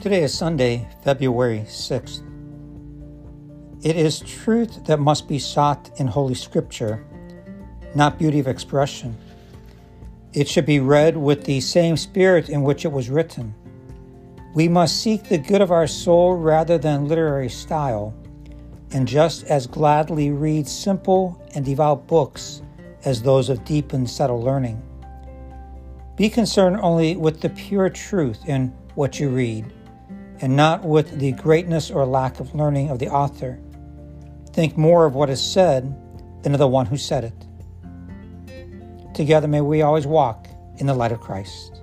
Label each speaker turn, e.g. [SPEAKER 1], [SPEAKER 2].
[SPEAKER 1] Today is Sunday, February 6th. It is truth that must be sought in Holy Scripture, not beauty of expression. It should be read with the same spirit in which it was written. We must seek the good of our soul rather than literary style, and just as gladly read simple and devout books as those of deep and subtle learning. Be concerned only with the pure truth in what you read and not with the greatness or lack of learning of the author. Think more of what is said than of the one who said it. Together may we always walk in the light of Christ.